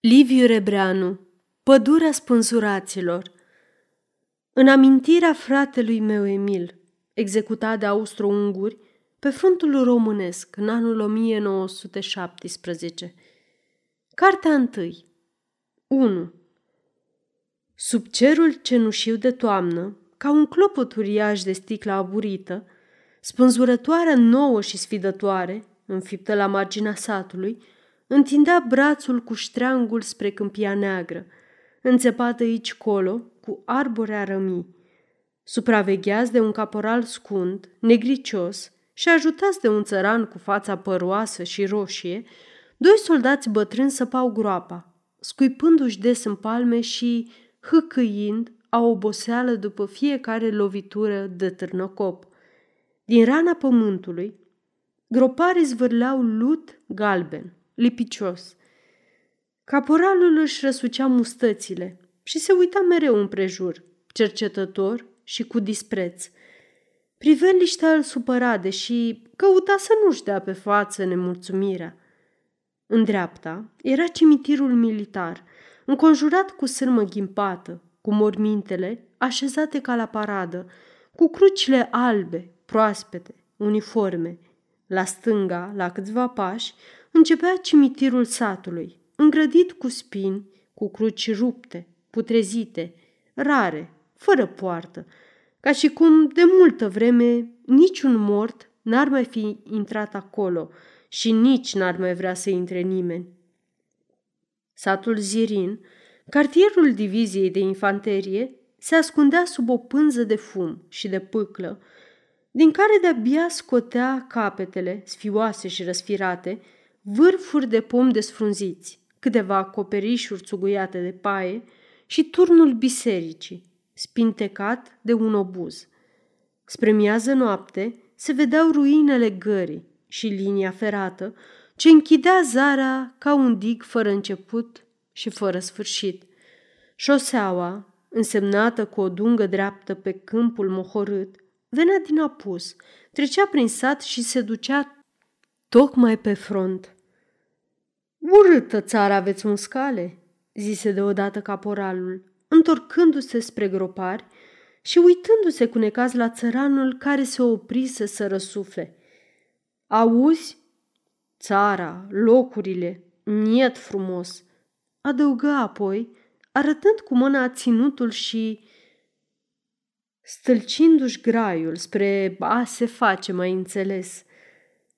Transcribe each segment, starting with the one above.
Liviu Rebreanu Pădurea spânzuraților În amintirea fratelui meu Emil, executat de austro-unguri pe frontul românesc în anul 1917. Cartea 1 1. Sub cerul cenușiu de toamnă, ca un clopot uriaș de sticlă aburită, spânzurătoarea nouă și sfidătoare, înfiptă la marginea satului, întindea brațul cu ștreangul spre câmpia neagră, înțepată aici colo cu arbore rămii. Supravegheați de un caporal scund, negricios și ajutați de un țăran cu fața păroasă și roșie, doi soldați bătrâni săpau groapa, scuipându-și des în palme și hâcâind a oboseală după fiecare lovitură de târnăcop. Din rana pământului, groparii zvârleau lut galben, lipicios. Caporalul își răsucea mustățile și se uita mereu împrejur, cercetător și cu dispreț. Priveliștea îl supăra, deși căuta să nu-și dea pe față nemulțumirea. În dreapta era cimitirul militar, înconjurat cu sârmă ghimpată, cu mormintele așezate ca la paradă, cu crucile albe, proaspete, uniforme. La stânga, la câțiva pași, începea cimitirul satului, îngrădit cu spini, cu cruci rupte, putrezite, rare, fără poartă, ca și cum de multă vreme niciun mort n-ar mai fi intrat acolo și nici n-ar mai vrea să intre nimeni. Satul Zirin, cartierul diviziei de infanterie, se ascundea sub o pânză de fum și de pâclă, din care de-abia scotea capetele, sfioase și răsfirate, vârfuri de pom desfrunziți, câteva acoperișuri țuguiate de paie și turnul bisericii, spintecat de un obuz. Spre miază noapte se vedeau ruinele gării și linia ferată ce închidea zarea ca un dig fără început și fără sfârșit. Șoseaua, însemnată cu o dungă dreaptă pe câmpul mohorât, venea din apus, trecea prin sat și se ducea tocmai pe front. Urâtă țara aveți muscale, zise deodată caporalul, întorcându-se spre gropari și uitându-se cu necaz la țăranul care se oprise să răsufle. Auzi? Țara, locurile, niet frumos, adăugă apoi, arătând cu mâna ținutul și stâlcindu-și graiul spre a se face mai înțeles.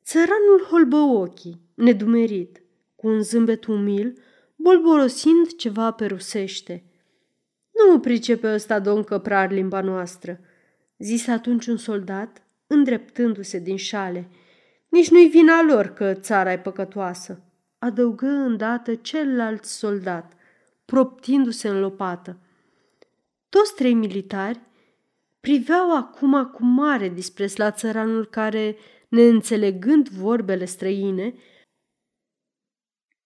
Țăranul holbă ochii, nedumerit, cu un zâmbet umil, bolborosind ceva pe rusește. Nu pricepe ăsta, domn căprar, limba noastră, zise atunci un soldat, îndreptându-se din șale. Nici nu-i vina lor că țara e păcătoasă, adăugă îndată celălalt soldat, proptindu-se în lopată. Toți trei militari priveau acum cu mare dispreț la țăranul care, neînțelegând vorbele străine,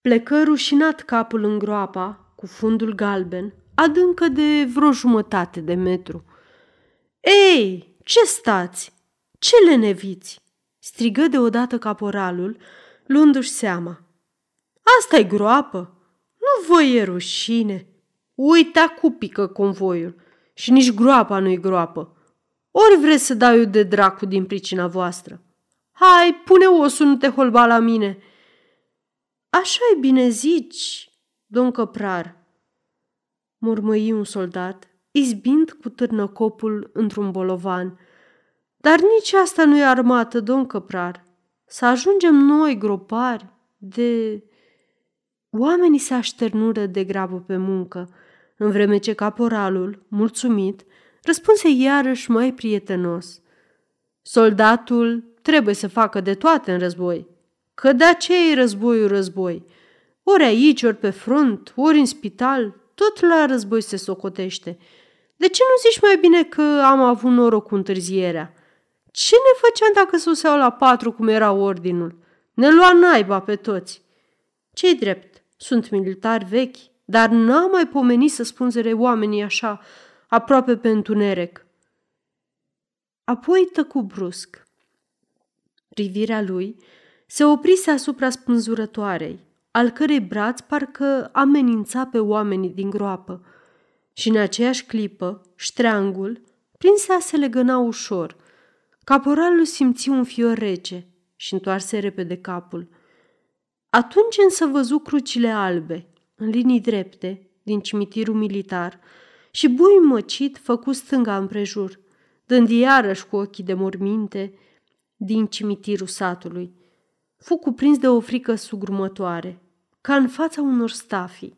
Plecă rușinat capul în groapa, cu fundul galben, adâncă de vreo jumătate de metru. Ei, ce stați? Ce leneviți?" strigă deodată caporalul, luându-și seama. asta e groapă? Nu vă e rușine? Uita cu pică convoiul și nici groapa nu-i groapă. Ori vreți să dau eu de dracu din pricina voastră? Hai, pune osul, nu te holba la mine!" așa e bine zici, domn căprar, murmăi un soldat, izbind cu târnăcopul într-un bolovan. Dar nici asta nu e armată, domn căprar. Să ajungem noi, gropari, de... Oamenii se așternură de grabă pe muncă, în vreme ce caporalul, mulțumit, răspunse iarăși mai prietenos. Soldatul trebuie să facă de toate în război, Că de aceea e războiul război. Ori aici, ori pe front, ori în spital, tot la război se socotește. De ce nu zici mai bine că am avut noroc cu întârzierea? Ce ne făceam dacă soseau la patru cum era ordinul? Ne lua naiba pe toți. Ce-i drept? Sunt militari vechi, dar n-am mai pomenit să spunzere oamenii așa, aproape pe întuneric. Apoi tăcu brusc. Privirea lui se oprise asupra spânzurătoarei, al cărei braț parcă amenința pe oamenii din groapă. Și în aceeași clipă, ștreangul, prinse a se legăna ușor. Caporalul simți un fior rece și întoarse repede capul. Atunci însă văzu crucile albe, în linii drepte, din cimitirul militar, și bui măcit făcu stânga împrejur, dând iarăși cu ochii de morminte din cimitirul satului. Fu cuprins de o frică sugrumătoare, ca în fața unor stafii.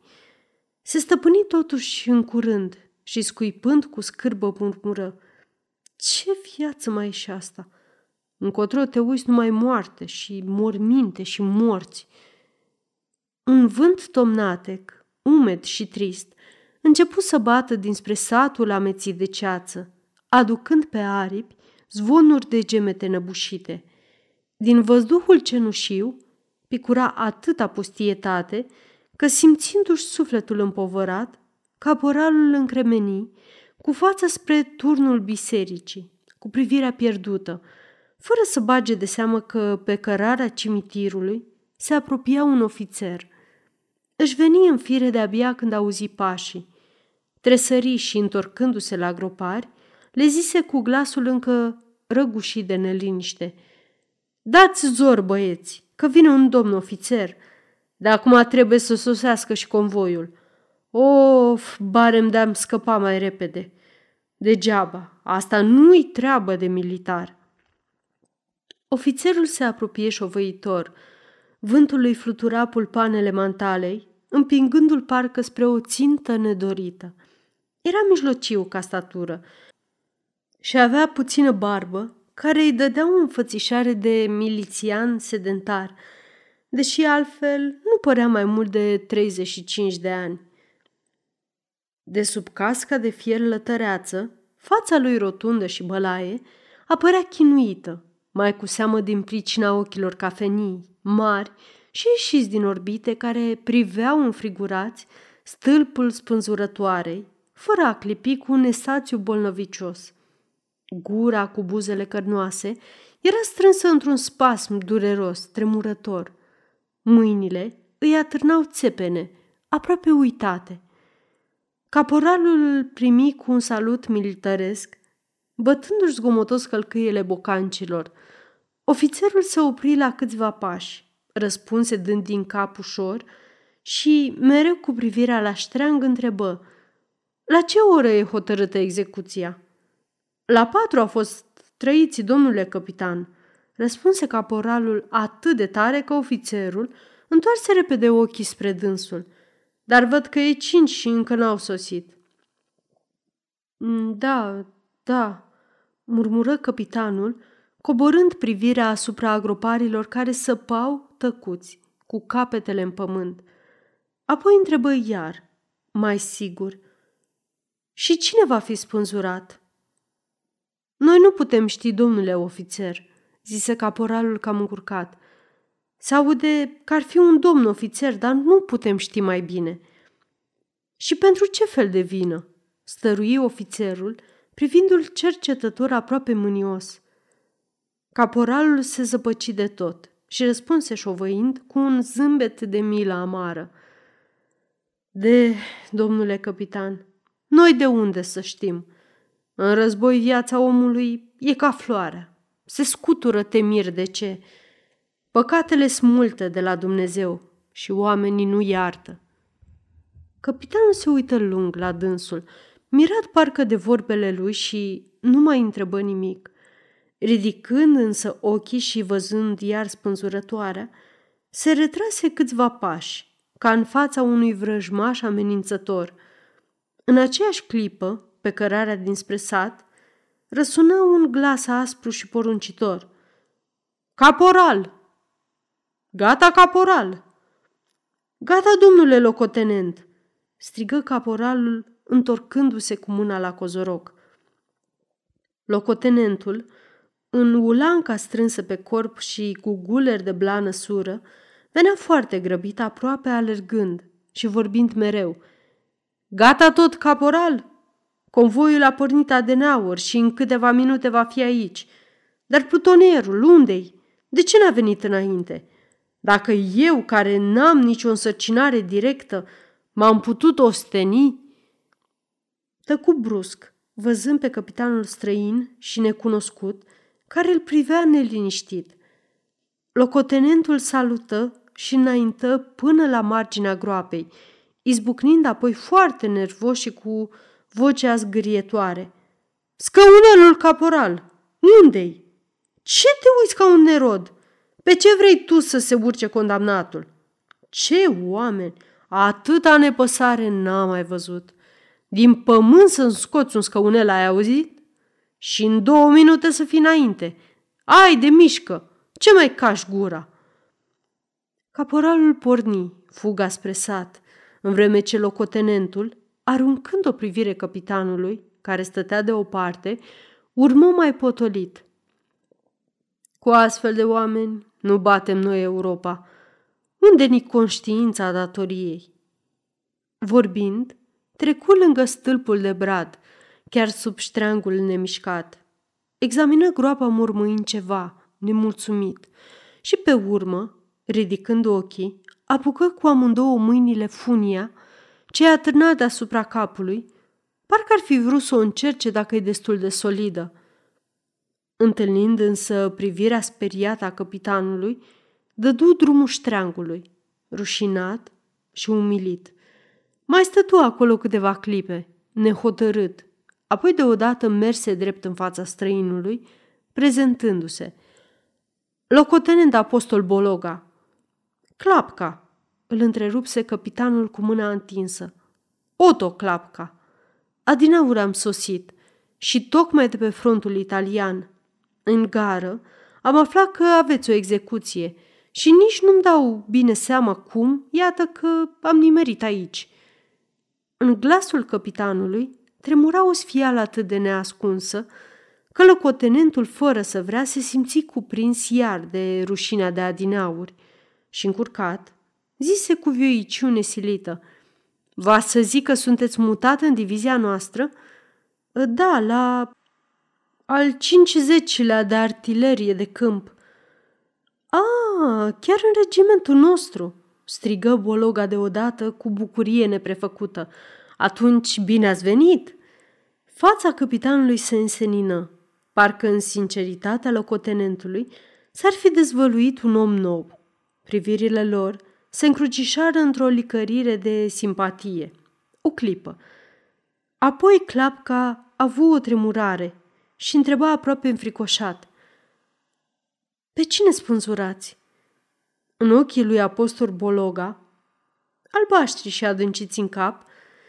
Se stăpâni totuși în curând și scuipând cu scârbă murmură. Ce viață mai e și asta? Încotro te uiți numai moarte și morminte și morți. Un vânt tomnatec, umed și trist, început să bată dinspre satul amețit de ceață, aducând pe aripi zvonuri de gemete năbușite. Din văzduhul cenușiu picura atâta pustietate că, simțindu-și sufletul împovărat, caporalul încremeni, cu fața spre turnul bisericii, cu privirea pierdută, fără să bage de seamă că pe cărarea cimitirului se apropia un ofițer. Își veni în fire de-abia când auzi pașii. Tresări și, întorcându-se la gropari, le zise cu glasul încă răgușit de neliniște. Dați zor, băieți, că vine un domn ofițer, dar acum trebuie să sosească și convoiul. Of, barem de-am scăpa mai repede. Degeaba, asta nu-i treabă de militar. Ofițerul se apropie șovăitor. Vântul îi flutura pulpanele mantalei, împingându-l parcă spre o țintă nedorită. Era mijlociu ca statură și avea puțină barbă, care îi dădea o înfățișare de milițian sedentar, deși altfel nu părea mai mult de 35 de ani. De sub casca de fier lătăreață, fața lui rotundă și bălaie apărea chinuită, mai cu seamă din pricina ochilor cafenii, mari și ieșiți din orbite care priveau înfrigurați stâlpul spânzurătoarei, fără a clipi cu un esațiu bolnăvicios. Gura cu buzele cărnoase era strânsă într-un spasm dureros, tremurător. Mâinile îi atârnau țepene, aproape uitate. Caporalul îl primi cu un salut milităresc, bătându-și zgomotos călcâiele bocancilor. Ofițerul se opri la câțiva pași, răspunse dând din cap ușor și, mereu cu privirea la ștreang, întrebă La ce oră e hotărâtă execuția?" La patru au fost trăiți, domnule capitan, răspunse caporalul atât de tare că ofițerul întoarse repede ochii spre dânsul. Dar văd că e cinci și încă n-au sosit. Mm, da, da, murmură capitanul, coborând privirea asupra agroparilor care săpau tăcuți, cu capetele în pământ. Apoi întrebă iar, mai sigur, și cine va fi spânzurat? Noi nu putem ști, domnule ofițer, zise caporalul cam încurcat. Se aude că ar fi un domn ofițer, dar nu putem ști mai bine. Și pentru ce fel de vină? stărui ofițerul, privindu-l cercetător aproape mânios. Caporalul se zăpăci de tot și răspunse șovăind cu un zâmbet de milă amară. De, domnule capitan, noi de unde să știm?" În război viața omului e ca floarea. Se scutură temir de ce. Păcatele sunt multe de la Dumnezeu și oamenii nu iartă. Capitanul se uită lung la dânsul, mirat parcă de vorbele lui și nu mai întrebă nimic. Ridicând însă ochii și văzând iar spânzurătoarea, se retrase câțiva pași, ca în fața unui vrăjmaș amenințător. În aceeași clipă, pe cărarea dinspre sat, răsună un glas aspru și poruncitor. Caporal! Gata, caporal! Gata, domnule locotenent! strigă caporalul, întorcându-se cu mâna la cozoroc. Locotenentul, în ulanca strânsă pe corp și cu guler de blană sură, venea foarte grăbit, aproape alergând și vorbind mereu. Gata tot, caporal! Convoiul a pornit adenaur și în câteva minute va fi aici. Dar plutonierul, unde-i? De ce n-a venit înainte? Dacă eu, care n-am nicio însărcinare directă, m-am putut osteni? Tăcu brusc, văzând pe capitanul străin și necunoscut, care îl privea neliniștit. Locotenentul salută și înaintă până la marginea groapei, izbucnind apoi foarte nervos și cu vocea zgârietoare. Scăunelul caporal! Unde-i? Ce te uiți ca un nerod? Pe ce vrei tu să se urce condamnatul? Ce oameni! Atâta nepăsare n-am mai văzut. Din pământ să-mi scoți un scăunel, ai auzit? Și în două minute să fii înainte. Ai de mișcă! Ce mai cași gura? Caporalul porni, fuga spre sat, în vreme ce locotenentul, aruncând o privire capitanului, care stătea deoparte, urmă mai potolit. Cu astfel de oameni nu batem noi Europa. Unde ni conștiința datoriei? Vorbind, trecu lângă stâlpul de brad, chiar sub ștreangul nemișcat. Examină groapa murmâind ceva, nemulțumit, și pe urmă, ridicând ochii, apucă cu amândouă mâinile funia, ce a târnat deasupra capului, parcă ar fi vrut să o încerce dacă e destul de solidă. Întâlnind însă privirea speriată a capitanului, dădu drumul ștreangului, rușinat și umilit. Mai stătu acolo câteva clipe, nehotărât, apoi deodată merse drept în fața străinului, prezentându-se. Locotenent apostol Bologa. Clapca, îl întrerupse capitanul cu mâna întinsă. Oto Clapca. Adinaur am sosit și tocmai de pe frontul italian. În gară am aflat că aveți o execuție și nici nu-mi dau bine seama cum, iată că am nimerit aici. În glasul capitanului tremura o sfială atât de neascunsă că locotenentul, fără să vrea, se simți cuprins iar de rușinea de adinauri și încurcat, zise cu vioiciune silită – Va să zic că sunteți mutat în divizia noastră? Da, la al 50-lea de artilerie de câmp. Ah, chiar în regimentul nostru, strigă Bologa deodată cu bucurie neprefăcută. Atunci bine ați venit! Fața capitanului se însenină, parcă în sinceritatea locotenentului s-ar fi dezvăluit un om nou. Privirile lor se încrucișară într-o licărire de simpatie. O clipă. Apoi Clapca a avut o tremurare și întreba aproape înfricoșat. Pe cine spânzurați? În ochii lui apostol Bologa, albaștri și adânciți în cap,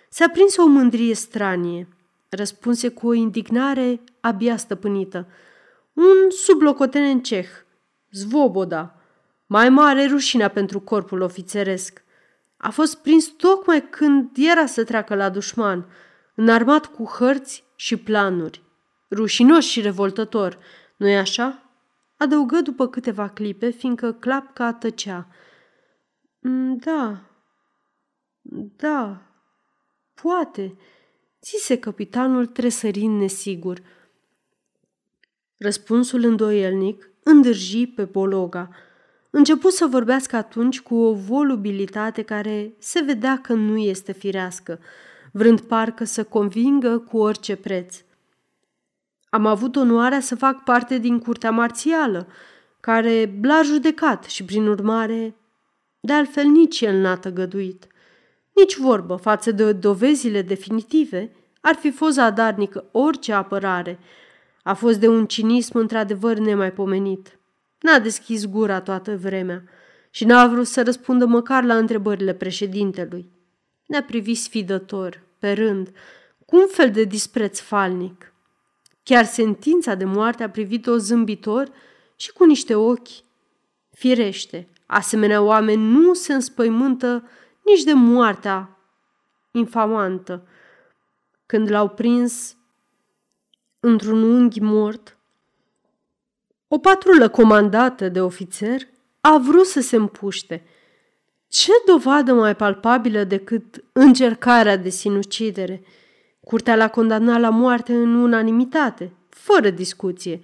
se aprinse o mândrie stranie. Răspunse cu o indignare abia stăpânită. Un sublocotenent ceh, Zvoboda, mai mare rușinea pentru corpul ofițeresc. A fost prins tocmai când era să treacă la dușman, înarmat cu hărți și planuri. Rușinos și revoltător, nu-i așa? Adăugă după câteva clipe, fiindcă clapca tăcea. Mm, da, da, poate, zise capitanul tresărind nesigur. Răspunsul îndoielnic îndârji pe Bologa – Început să vorbească atunci cu o volubilitate care se vedea că nu este firească, vrând parcă să convingă cu orice preț. Am avut onoarea să fac parte din curtea marțială, care l-a judecat și, prin urmare, de altfel nici el n-a tăgăduit. Nici vorbă față de dovezile definitive ar fi fost zadarnică orice apărare. A fost de un cinism într-adevăr nemaipomenit. N-a deschis gura toată vremea și n-a vrut să răspundă măcar la întrebările președintelui. Ne-a privit sfidător, pe rând, cu un fel de dispreț falnic. Chiar sentința de moarte a privit-o zâmbitor și cu niște ochi. Firește, asemenea oameni nu se înspăimântă nici de moartea infamantă. Când l-au prins într-un unghi mort, o patrulă comandată de ofițer a vrut să se împuște. Ce dovadă mai palpabilă decât încercarea de sinucidere? Curtea l-a condamnat la moarte în unanimitate, fără discuție.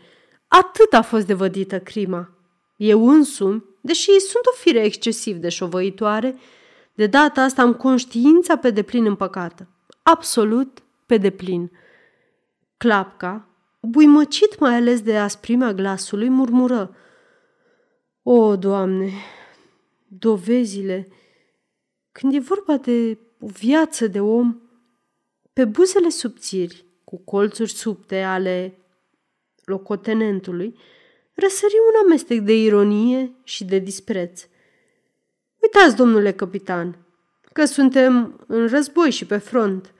Atât a fost devădită crima. Eu însumi deși sunt o fire excesiv de șovăitoare, de data asta am conștiința pe deplin împăcată. Absolut pe deplin. Clapca, buimăcit mai ales de asprimea glasului, murmură. O, Doamne, dovezile, când e vorba de o viață de om, pe buzele subțiri, cu colțuri subte ale locotenentului, răsări un amestec de ironie și de dispreț. Uitați, domnule capitan, că suntem în război și pe front.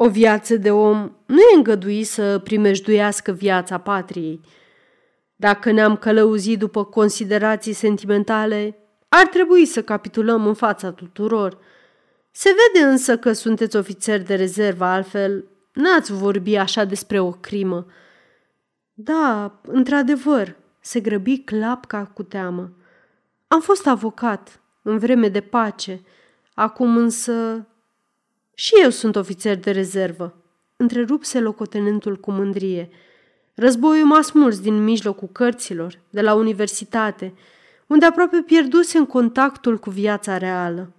O viață de om nu e îngăduit să primejduiască viața patriei. Dacă ne-am călăuzit după considerații sentimentale, ar trebui să capitulăm în fața tuturor. Se vede însă că sunteți ofițeri de rezervă, altfel n-ați vorbi așa despre o crimă. Da, într-adevăr, se grăbi clapca cu teamă. Am fost avocat în vreme de pace, acum însă... Și eu sunt ofițer de rezervă, întrerupse locotenentul cu mândrie. Războiul m-a smuls din mijlocul cărților, de la universitate, unde aproape pierduse în contactul cu viața reală.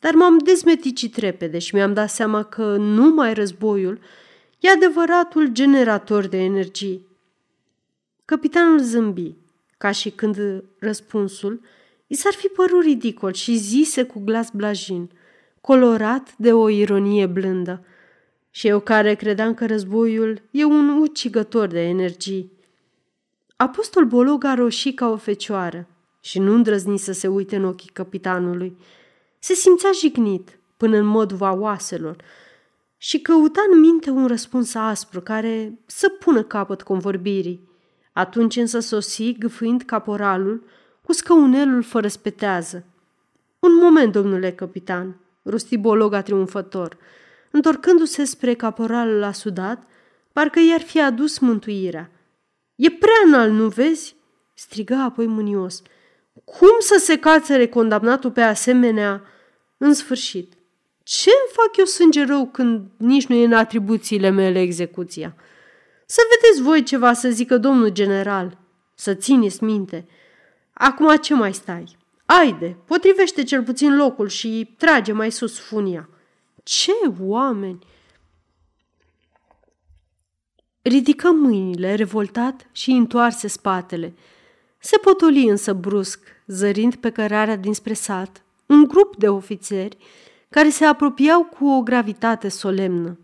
Dar m-am dezmeticit repede și mi-am dat seama că numai războiul e adevăratul generator de energie. Capitanul zâmbi, ca și când răspunsul i s-ar fi părut ridicol și zise cu glas blajin, colorat de o ironie blândă. Și eu care credeam că războiul e un ucigător de energii. Apostol Bologa roșii ca o fecioară și nu îndrăzni să se uite în ochii capitanului. Se simțea jignit până în modul oaselor și căuta în minte un răspuns aspru care să pună capăt convorbirii. Atunci însă sosi, gâfâind caporalul, cu scăunelul fără spetează. Un moment, domnule capitan, rosti Bologa triumfător. Întorcându-se spre caporalul asudat, parcă i-ar fi adus mântuirea. E prea înalt, nu vezi?" striga apoi mânios. Cum să se cațere condamnatul pe asemenea? În sfârșit, ce îmi fac eu sânge rău când nici nu e în atribuțiile mele execuția?" Să vedeți voi ceva să zică domnul general, să țineți minte. Acum ce mai stai? Aide, potrivește cel puțin locul și trage mai sus funia. Ce oameni! Ridică mâinile, revoltat și întoarse spatele. Se potoli însă brusc, zărind pe cărarea dinspre sat, un grup de ofițeri care se apropiau cu o gravitate solemnă.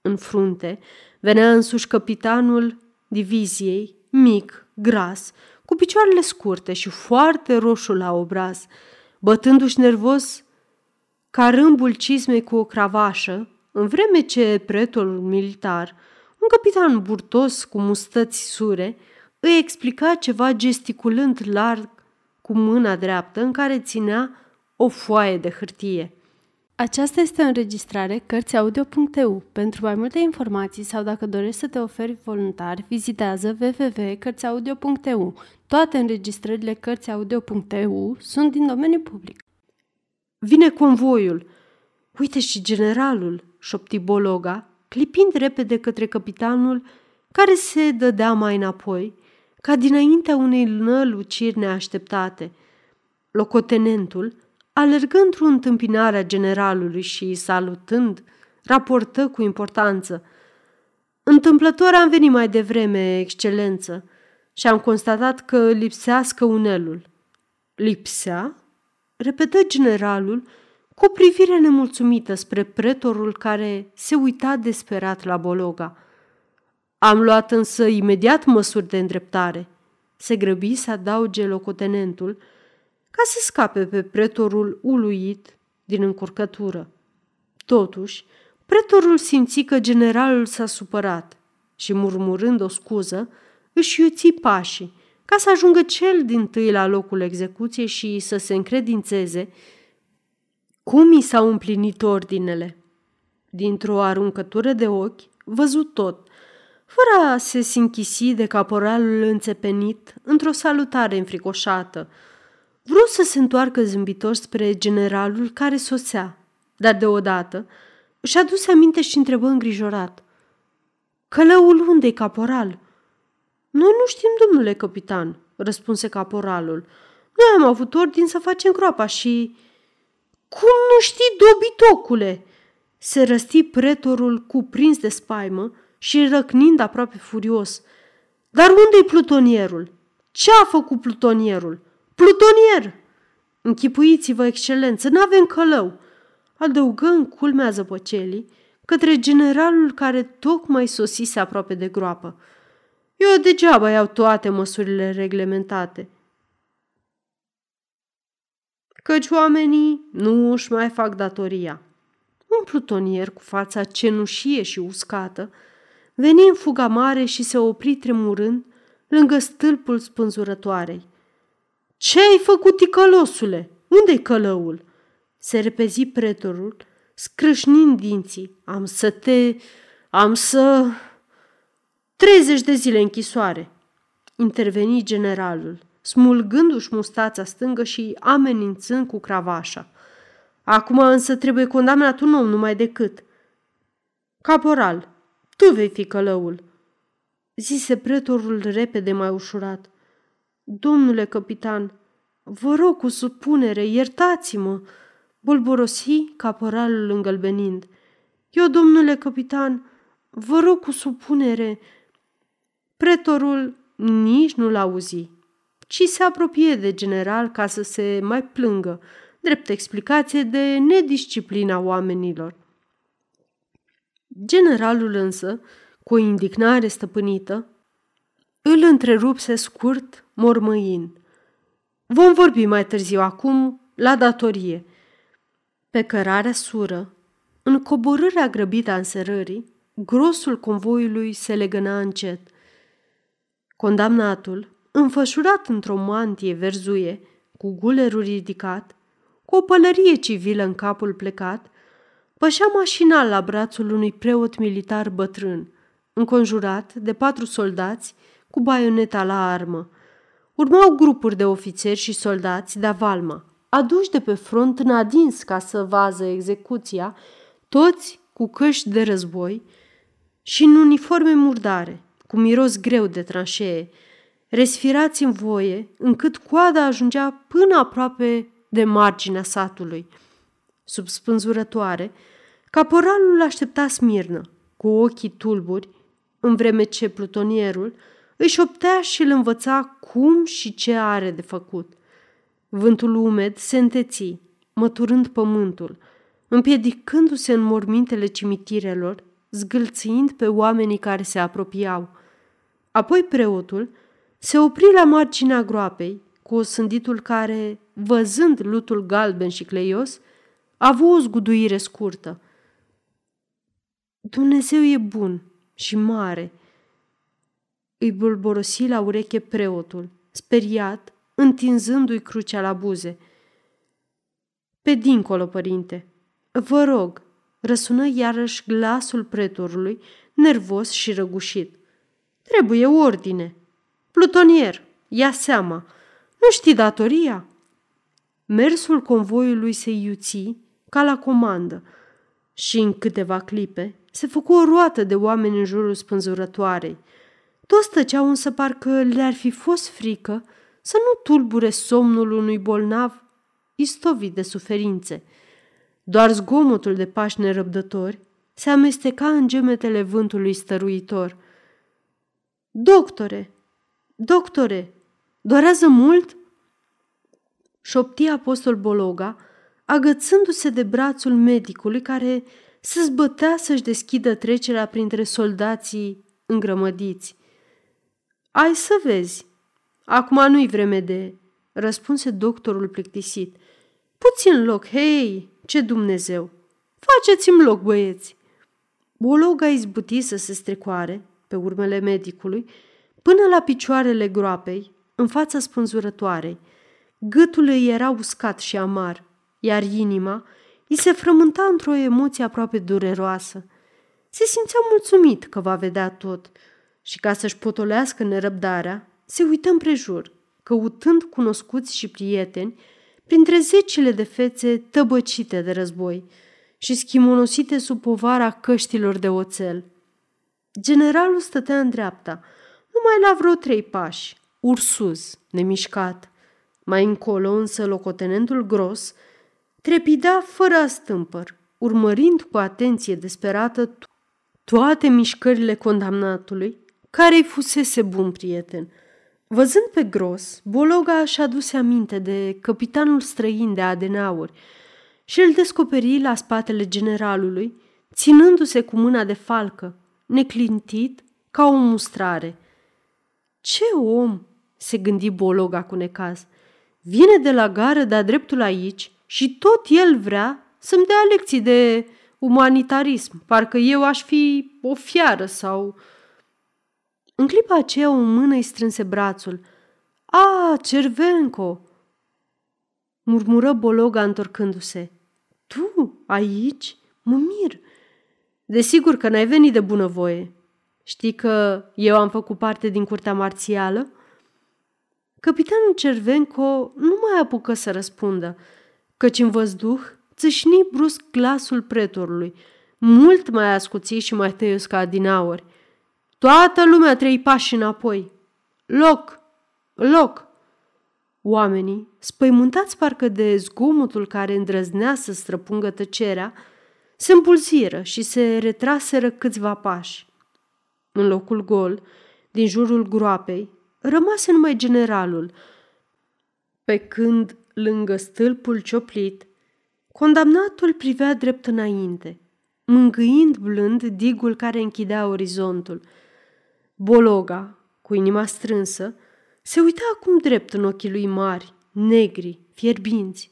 În frunte, Venea însuși capitanul diviziei, mic, gras, cu picioarele scurte și foarte roșu la obraz, bătându-și nervos ca râmbul cizmei cu o cravașă, în vreme ce pretul militar, un capitan burtos cu mustăți sure, îi explica ceva gesticulând larg cu mâna dreaptă în care ținea o foaie de hârtie. Aceasta este o înregistrare Cărțiaudio.eu. Pentru mai multe informații sau dacă dorești să te oferi voluntar, vizitează www.cărțiaudio.eu. Toate înregistrările Cărțiaudio.eu sunt din domeniu public. Vine convoiul! Uite și generalul, șopti Bologa, clipind repede către capitanul care se dădea mai înapoi, ca dinaintea unei năluciri neașteptate. Locotenentul, alergă într-o întâmpinare a generalului și, salutând, raportă cu importanță. Întâmplător am venit mai devreme, excelență, și am constatat că lipsea scăunelul. Lipsea? Repetă generalul cu o privire nemulțumită spre pretorul care se uita desperat la Bologa. Am luat însă imediat măsuri de îndreptare. Se grăbi să adauge locotenentul, ca să scape pe pretorul uluit din încurcătură. Totuși, pretorul simți că generalul s-a supărat și, murmurând o scuză, își iuți pașii ca să ajungă cel din tâi la locul execuției și să se încredințeze cum i s-au împlinit ordinele. Dintr-o aruncătură de ochi, văzut tot, fără a se sinchisi de caporalul înțepenit într-o salutare înfricoșată – Vreau să se întoarcă zâmbitor spre generalul care sosea, dar deodată își aduse aminte și întrebă îngrijorat. Călăul unde caporal? Noi nu știm, domnule capitan, răspunse caporalul. Noi am avut ordin să facem groapa și... Cum nu știi, dobitocule?" Se răsti pretorul cuprins de spaimă și răcnind aproape furios. Dar unde-i plutonierul? Ce a făcut plutonierul? Plutonier! Închipuiți-vă, excelență, n-avem călău! Adăugă în culmea zăpăcelii către generalul care tocmai sosise aproape de groapă. Eu degeaba iau toate măsurile reglementate. Căci oamenii nu își mai fac datoria. Un plutonier cu fața cenușie și uscată veni în fuga mare și se opri tremurând lângă stâlpul spânzurătoarei. Ce ai făcut, ticălosule? Unde-i călăul?" Se repezi pretorul, scrâșnind dinții. Am să te... am să... 30 de zile închisoare, interveni generalul, smulgându-și mustața stângă și amenințând cu cravașa. Acum însă trebuie condamnat un om numai decât. Caporal, tu vei fi călăul, zise pretorul repede mai ușurat. Domnule capitan, vă rog cu supunere, iertați-mă, bolborosi caporalul îngălbenind. Eu, domnule capitan, vă rog cu supunere. Pretorul nici nu-l auzi, ci se apropie de general ca să se mai plângă, drept explicație de nedisciplina oamenilor. Generalul însă, cu o indignare stăpânită, îl întrerupse scurt, mormăind. Vom vorbi mai târziu acum la datorie. Pe cărarea sură, în coborârea grăbită a înserării, grosul convoiului se legăna încet. Condamnatul, înfășurat într-o mantie verzuie, cu gulerul ridicat, cu o pălărie civilă în capul plecat, pășea mașinal la brațul unui preot militar bătrân, înconjurat de patru soldați cu baioneta la armă. Urmau grupuri de ofițeri și soldați de valma, aduși de pe front în adins ca să vază execuția, toți cu căști de război și în uniforme murdare, cu miros greu de tranșee, resfirați în voie, încât coada ajungea până aproape de marginea satului. Sub spânzurătoare, caporalul aștepta smirnă, cu ochii tulburi, în vreme ce plutonierul își optea și îl învăța cum și ce are de făcut. Vântul umed se înteți, măturând pământul, împiedicându-se în mormintele cimitirelor, zgâlțind pe oamenii care se apropiau. Apoi preotul se opri la marginea groapei, cu osânditul care, văzând lutul galben și cleios, a avut o zguduire scurtă. Dumnezeu e bun și mare, îi bulborosi la ureche preotul, speriat, întinzându-i crucea la buze. Pe dincolo, părinte, vă rog, răsună iarăși glasul pretorului, nervos și răgușit. Trebuie ordine. Plutonier, ia seama, nu știi datoria? Mersul convoiului se iuți ca la comandă și în câteva clipe se făcu o roată de oameni în jurul spânzurătoarei. Toți tăceau însă parcă le-ar fi fost frică să nu tulbure somnul unui bolnav istovit de suferințe. Doar zgomotul de pași nerăbdători se amesteca în gemetele vântului stăruitor. Doctore, doctore, dorează mult?" șopti apostol Bologa, agățându-se de brațul medicului care se zbătea să-și deschidă trecerea printre soldații îngrămădiți. Ai să vezi. Acum nu-i vreme de... Răspunse doctorul plictisit. Puțin loc, hei, ce Dumnezeu! Faceți-mi loc, băieți! Bologa izbuti să se strecoare, pe urmele medicului, până la picioarele groapei, în fața spânzurătoarei. Gâtul îi era uscat și amar, iar inima îi se frământa într-o emoție aproape dureroasă. Se simțea mulțumit că va vedea tot și ca să-și potolească nerăbdarea, se uită împrejur, căutând cunoscuți și prieteni printre zecile de fețe tăbăcite de război și schimonosite sub povara căștilor de oțel. Generalul stătea în dreapta, numai la vreo trei pași, ursuz, nemișcat. Mai încolo însă locotenentul gros trepida fără astâmpăr, urmărind cu atenție desperată toate mișcările condamnatului, care îi fusese bun prieten. Văzând pe gros, Bologa și-a adus aminte de capitanul străin de adenauri și îl descoperi la spatele generalului, ținându-se cu mâna de falcă, neclintit ca o mustrare. Ce om!" se gândi Bologa cu necaz. Vine de la gară de-a dreptul aici și tot el vrea să-mi dea lecții de umanitarism, parcă eu aș fi o fiară sau... În clipa aceea o mână îi strânse brațul. A, Cervenco! murmură Bologa întorcându-se. Tu, aici? Mă mir. Desigur că n-ai venit de bunăvoie. Știi că eu am făcut parte din curtea marțială? Capitanul Cervenco nu mai apucă să răspundă, căci în văzduh țâșni brusc glasul pretorului, mult mai ascuțit și mai tăios ca adinauri. Toată lumea trei pași înapoi. Loc! Loc! Oamenii, spăimântați parcă de zgomotul care îndrăznea să străpungă tăcerea, se împulsiră și se retraseră câțiva pași. În locul gol, din jurul groapei, rămase numai generalul, pe când, lângă stâlpul cioplit, condamnatul privea drept înainte, mângâind blând digul care închidea orizontul. Bologa, cu inima strânsă, se uita acum drept în ochii lui mari, negri, fierbinți.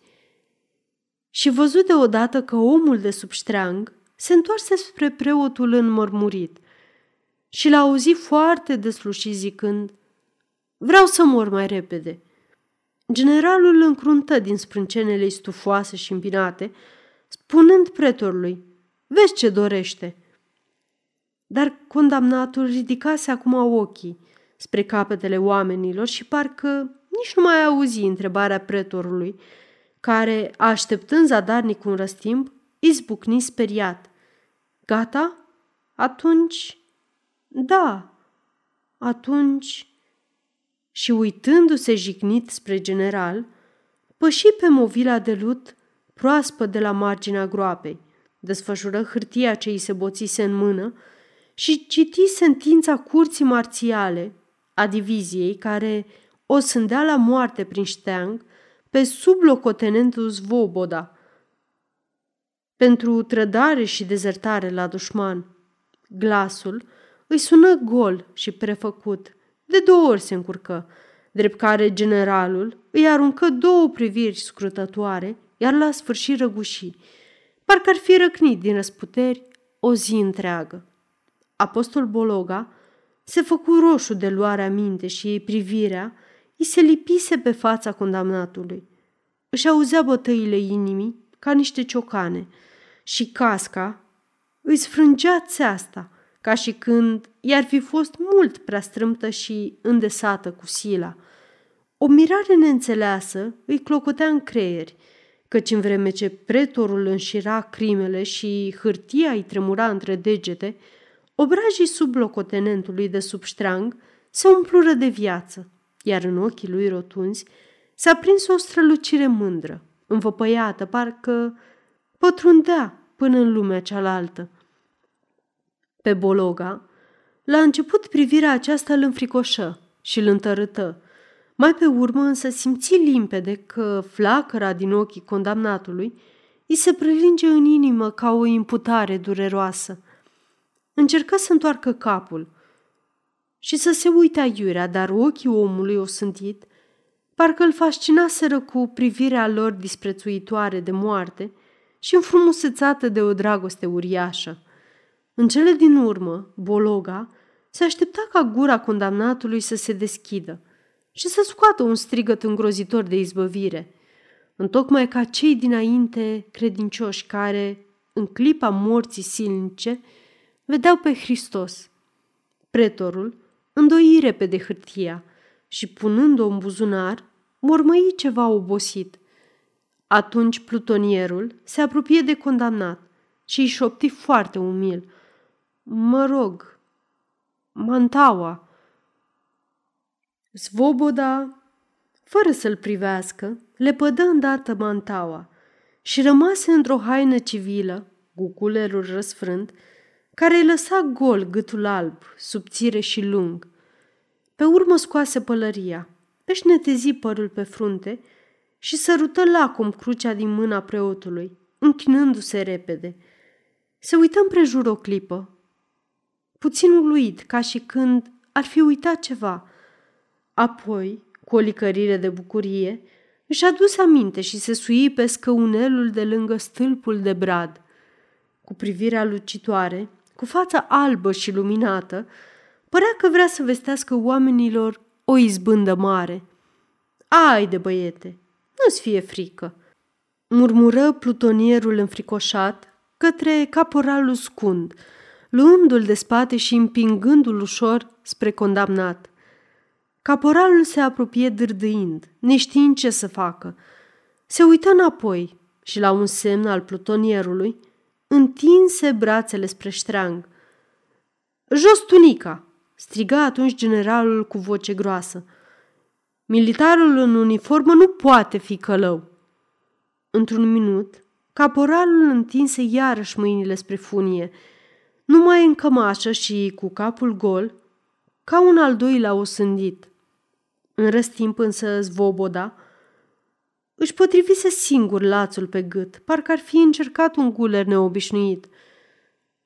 Și văzut deodată că omul de sub ștreang se întoarse spre preotul înmărmurit și l-a auzit foarte deslușit zicând Vreau să mor mai repede. Generalul încruntă din sprâncenele stufoase și împinate, spunând pretorului, vezi ce dorește. Dar condamnatul ridicase acum ochii spre capetele oamenilor și parcă nici nu mai auzi întrebarea pretorului, care, așteptând zadarnic un răstimp, izbucni speriat. Gata? Atunci... Da. Atunci... Și uitându-se jignit spre general, păși pe movila de lut proaspăt de la marginea groapei, desfășură hârtia ce îi se boțise în mână și citi sentința curții marțiale a diviziei care o sândea la moarte prin șteang pe sublocotenentul Zvoboda pentru trădare și dezertare la dușman. Glasul îi sună gol și prefăcut. De două ori se încurcă, drept care generalul îi aruncă două priviri scrutătoare, iar la sfârșit răguși. Parcă ar fi răcnit din răsputeri o zi întreagă. Apostol Bologa se făcu roșu de luarea minte și ei privirea îi se lipise pe fața condamnatului. Își auzea bătăile inimii ca niște ciocane și casca îi sfrângea țeasta, ca și când i-ar fi fost mult prea strâmtă și îndesată cu sila. O mirare neînțeleasă îi clocotea în creieri, căci în vreme ce pretorul înșira crimele și hârtia îi tremura între degete, Obrajii sublocotenentului de sub ștrang se umplură de viață, iar în ochii lui rotunzi s-a prins o strălucire mândră, învăpăiată, parcă pătrundea până în lumea cealaltă. Pe Bologa, la început privirea aceasta îl înfricoșă și îl întărâtă. Mai pe urmă însă simți limpede că flacăra din ochii condamnatului îi se prelinge în inimă ca o imputare dureroasă. Încercă să întoarcă capul și să se uite aiurea, dar ochii omului osântit parcă îl fascinaseră cu privirea lor disprețuitoare de moarte și înfrumusețată de o dragoste uriașă. În cele din urmă, Bologa se aștepta ca gura condamnatului să se deschidă și să scoată un strigăt îngrozitor de izbăvire, întocmai ca cei dinainte credincioși care, în clipa morții silnice, vedeau pe Hristos. Pretorul îndoi repede hârtia și, punând-o în buzunar, mormăi ceva obosit. Atunci plutonierul se apropie de condamnat și îi șopti foarte umil. Mă rog, Mantaua. Svoboda fără să-l privească, le pădă îndată mantaua și rămase într-o haină civilă, cu culerul răsfrânt, care îi lăsa gol gâtul alb, subțire și lung. Pe urmă scoase pălăria, își netezi părul pe frunte și sărută lacom crucea din mâna preotului, închinându-se repede. Se uită împrejur o clipă, puțin uluit, ca și când ar fi uitat ceva. Apoi, cu o licărire de bucurie, își adus aminte și se sui pe scăunelul de lângă stâlpul de brad. Cu privirea lucitoare, cu fața albă și luminată, părea că vrea să vestească oamenilor o izbândă mare. Ai de băiete, nu-ți fie frică, murmură plutonierul înfricoșat către caporalul scund, luându-l de spate și împingându-l ușor spre condamnat. Caporalul se apropie dârdâind, neștiind ce să facă. Se uită înapoi și, la un semn al plutonierului, întinse brațele spre ștreang. Jos tunica!" striga atunci generalul cu voce groasă. Militarul în uniformă nu poate fi călău. Într-un minut, caporalul întinse iarăși mâinile spre funie, numai în cămașă și cu capul gol, ca un al doilea osândit. În răstimp însă zvoboda își potrivise singur lațul pe gât, parcă ar fi încercat un guler neobișnuit.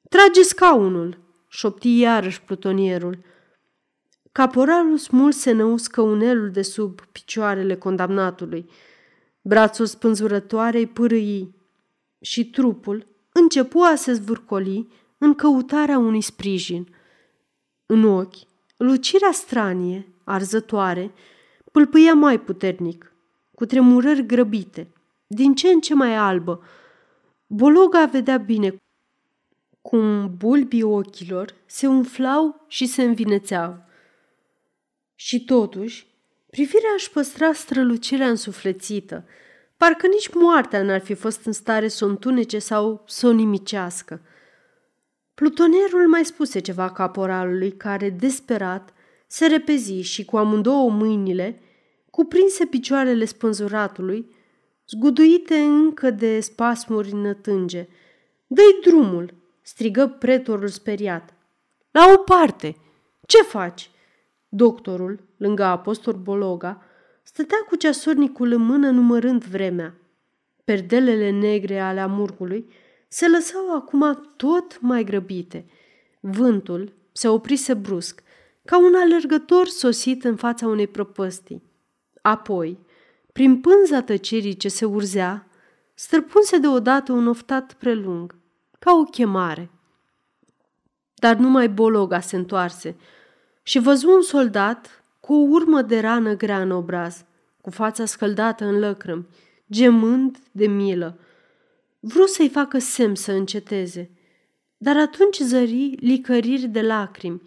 Trage scaunul, șopti iarăși plutonierul. Caporalul smulse năuscă unelul de sub picioarele condamnatului. Brațul spânzurătoarei pârâi și trupul începu a se zvârcoli în căutarea unui sprijin. În ochi, lucirea stranie, arzătoare, pâlpâia mai puternic, cu tremurări grăbite, din ce în ce mai albă. Bologa vedea bine cum bulbii ochilor se umflau și se învinețeau. Și totuși, privirea își păstra strălucirea însuflețită, parcă nici moartea n-ar fi fost în stare să o întunece sau să o nimicească. Plutonerul mai spuse ceva caporalului care, desperat, se repezi și cu amândouă mâinile cuprinse picioarele spânzuratului, zguduite încă de spasmuri nătânge. Dă-i drumul!" strigă pretorul speriat. La o parte! Ce faci?" Doctorul, lângă apostol Bologa, stătea cu ceasornicul în mână numărând vremea. Perdelele negre ale amurgului se lăsau acum tot mai grăbite. Vântul se oprise brusc, ca un alergător sosit în fața unei prăpăstii. Apoi, prin pânza tăcerii ce se urzea, străpunse deodată un oftat prelung, ca o chemare. Dar numai Bologa se întoarse și văzu un soldat cu o urmă de rană grea în obraz, cu fața scăldată în lăcrămi, gemând de milă. Vreau să-i facă semn să înceteze, dar atunci zări licăriri de lacrimi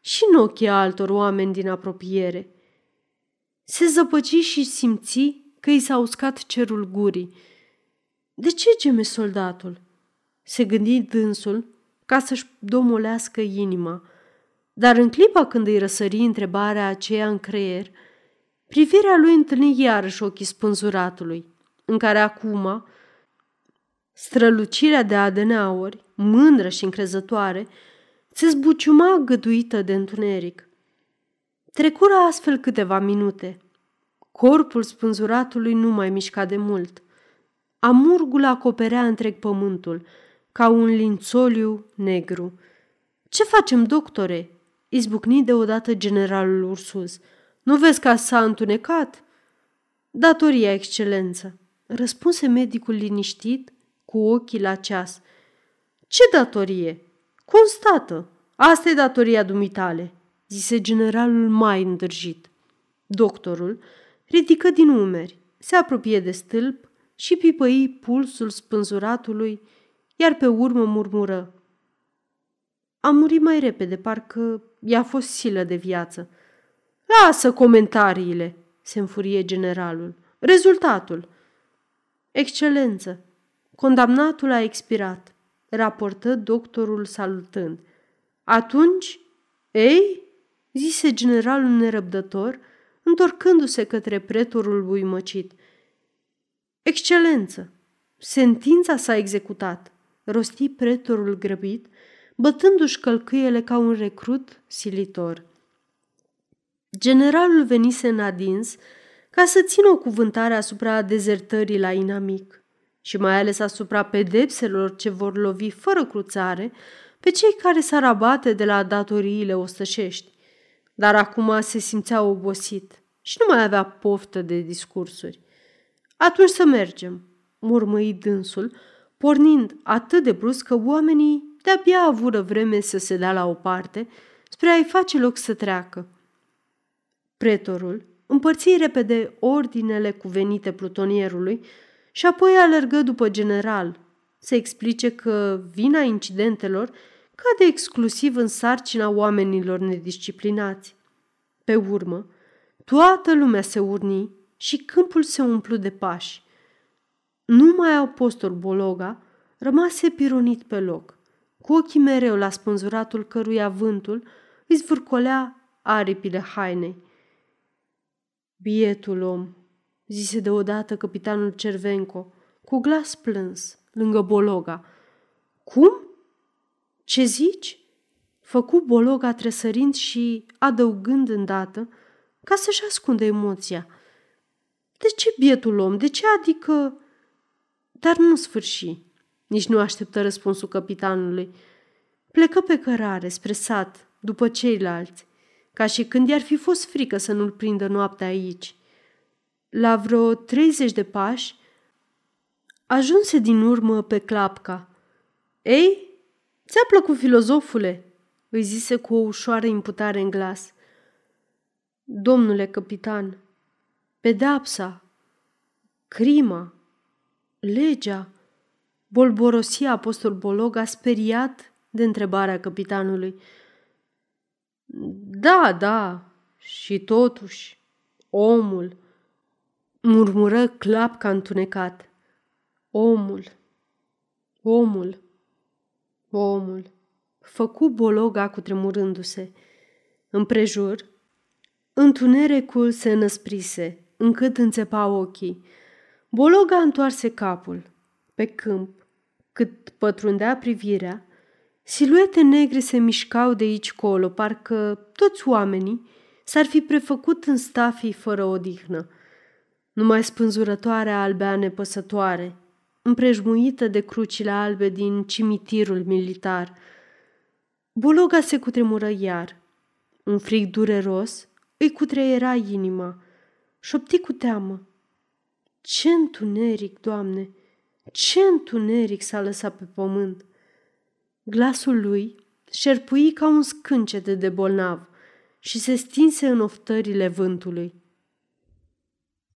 și în ochii altor oameni din apropiere. Se zăpăci și simți că i s-a uscat cerul gurii. De ce geme soldatul? Se gândi dânsul ca să-și domolească inima. Dar în clipa când îi răsări întrebarea aceea în creier, privirea lui întâlni iarăși ochii spânzuratului, în care acum strălucirea de adeneauri, mândră și încrezătoare, se zbuciuma găduită de întuneric. Trecură astfel câteva minute. Corpul spânzuratului nu mai mișca de mult. Amurgul acoperea întreg pământul, ca un lințoliu negru. Ce facem, doctore?" izbucni deodată generalul Ursus. Nu vezi că s-a întunecat?" Datoria, excelență, răspunse medicul liniștit, cu ochii la ceas. Ce datorie?" Constată, asta e datoria dumitale, zise generalul mai îndrăjit. Doctorul ridică din umeri, se apropie de stâlp și pipăi pulsul spânzuratului, iar pe urmă murmură. A murit mai repede, parcă i-a fost silă de viață. Lasă comentariile, se înfurie generalul. Rezultatul. Excelență, condamnatul a expirat raportă doctorul salutând. Atunci, ei, zise generalul nerăbdător, întorcându-se către pretorul uimăcit. Excelență, sentința s-a executat, rosti pretorul grăbit, bătându-și călcâiele ca un recrut silitor. Generalul venise în adins ca să țină o cuvântare asupra dezertării la inamic și mai ales asupra pedepselor ce vor lovi fără cruțare pe cei care s-ar abate de la datoriile ostășești. Dar acum se simțea obosit și nu mai avea poftă de discursuri. Atunci să mergem, murmăi dânsul, pornind atât de brusc că oamenii de-abia avură vreme să se dea la o parte spre a-i face loc să treacă. Pretorul împărți repede ordinele cuvenite plutonierului și apoi alergă după general să explice că vina incidentelor cade exclusiv în sarcina oamenilor nedisciplinați. Pe urmă, toată lumea se urni și câmpul se umplu de pași. Numai apostol Bologa rămase pironit pe loc, cu ochii mereu la spânzuratul căruia vântul îi zvârcolea aripile hainei. Bietul om, zise deodată capitanul Cervenco, cu glas plâns, lângă Bologa. Cum? Ce zici? Făcu Bologa tresărind și adăugând îndată, ca să-și ascundă emoția. De ce bietul om? De ce adică... Dar nu sfârși. Nici nu așteptă răspunsul capitanului. Plecă pe cărare spre sat, după ceilalți, ca și când i-ar fi fost frică să nu-l prindă noaptea aici. La vreo treizeci de pași, ajunse din urmă pe clapca. Ei, ți-a plăcut filozofule?" îi zise cu o ușoară imputare în glas. Domnule capitan, pedapsa, crima, legea, bolborosia apostol Bolog a speriat de întrebarea capitanului. Da, da, și totuși, omul, murmură clapca întunecat. Omul, omul, omul, făcu bologa cu tremurându-se. Împrejur, întunericul se înăsprise, încât înțepa ochii. Bologa întoarse capul. Pe câmp, cât pătrundea privirea, siluete negre se mișcau de aici colo, parcă toți oamenii s-ar fi prefăcut în stafii fără odihnă. Numai spânzurătoarea albea nepăsătoare, împrejmuită de crucile albe din cimitirul militar. Bologa se cutremură iar. Un frig dureros îi cutreiera inima. Șopti cu teamă. Ce întuneric, Doamne! Ce întuneric s-a lăsat pe pământ! Glasul lui șerpui ca un scâncete de bolnav și se stinse în oftările vântului.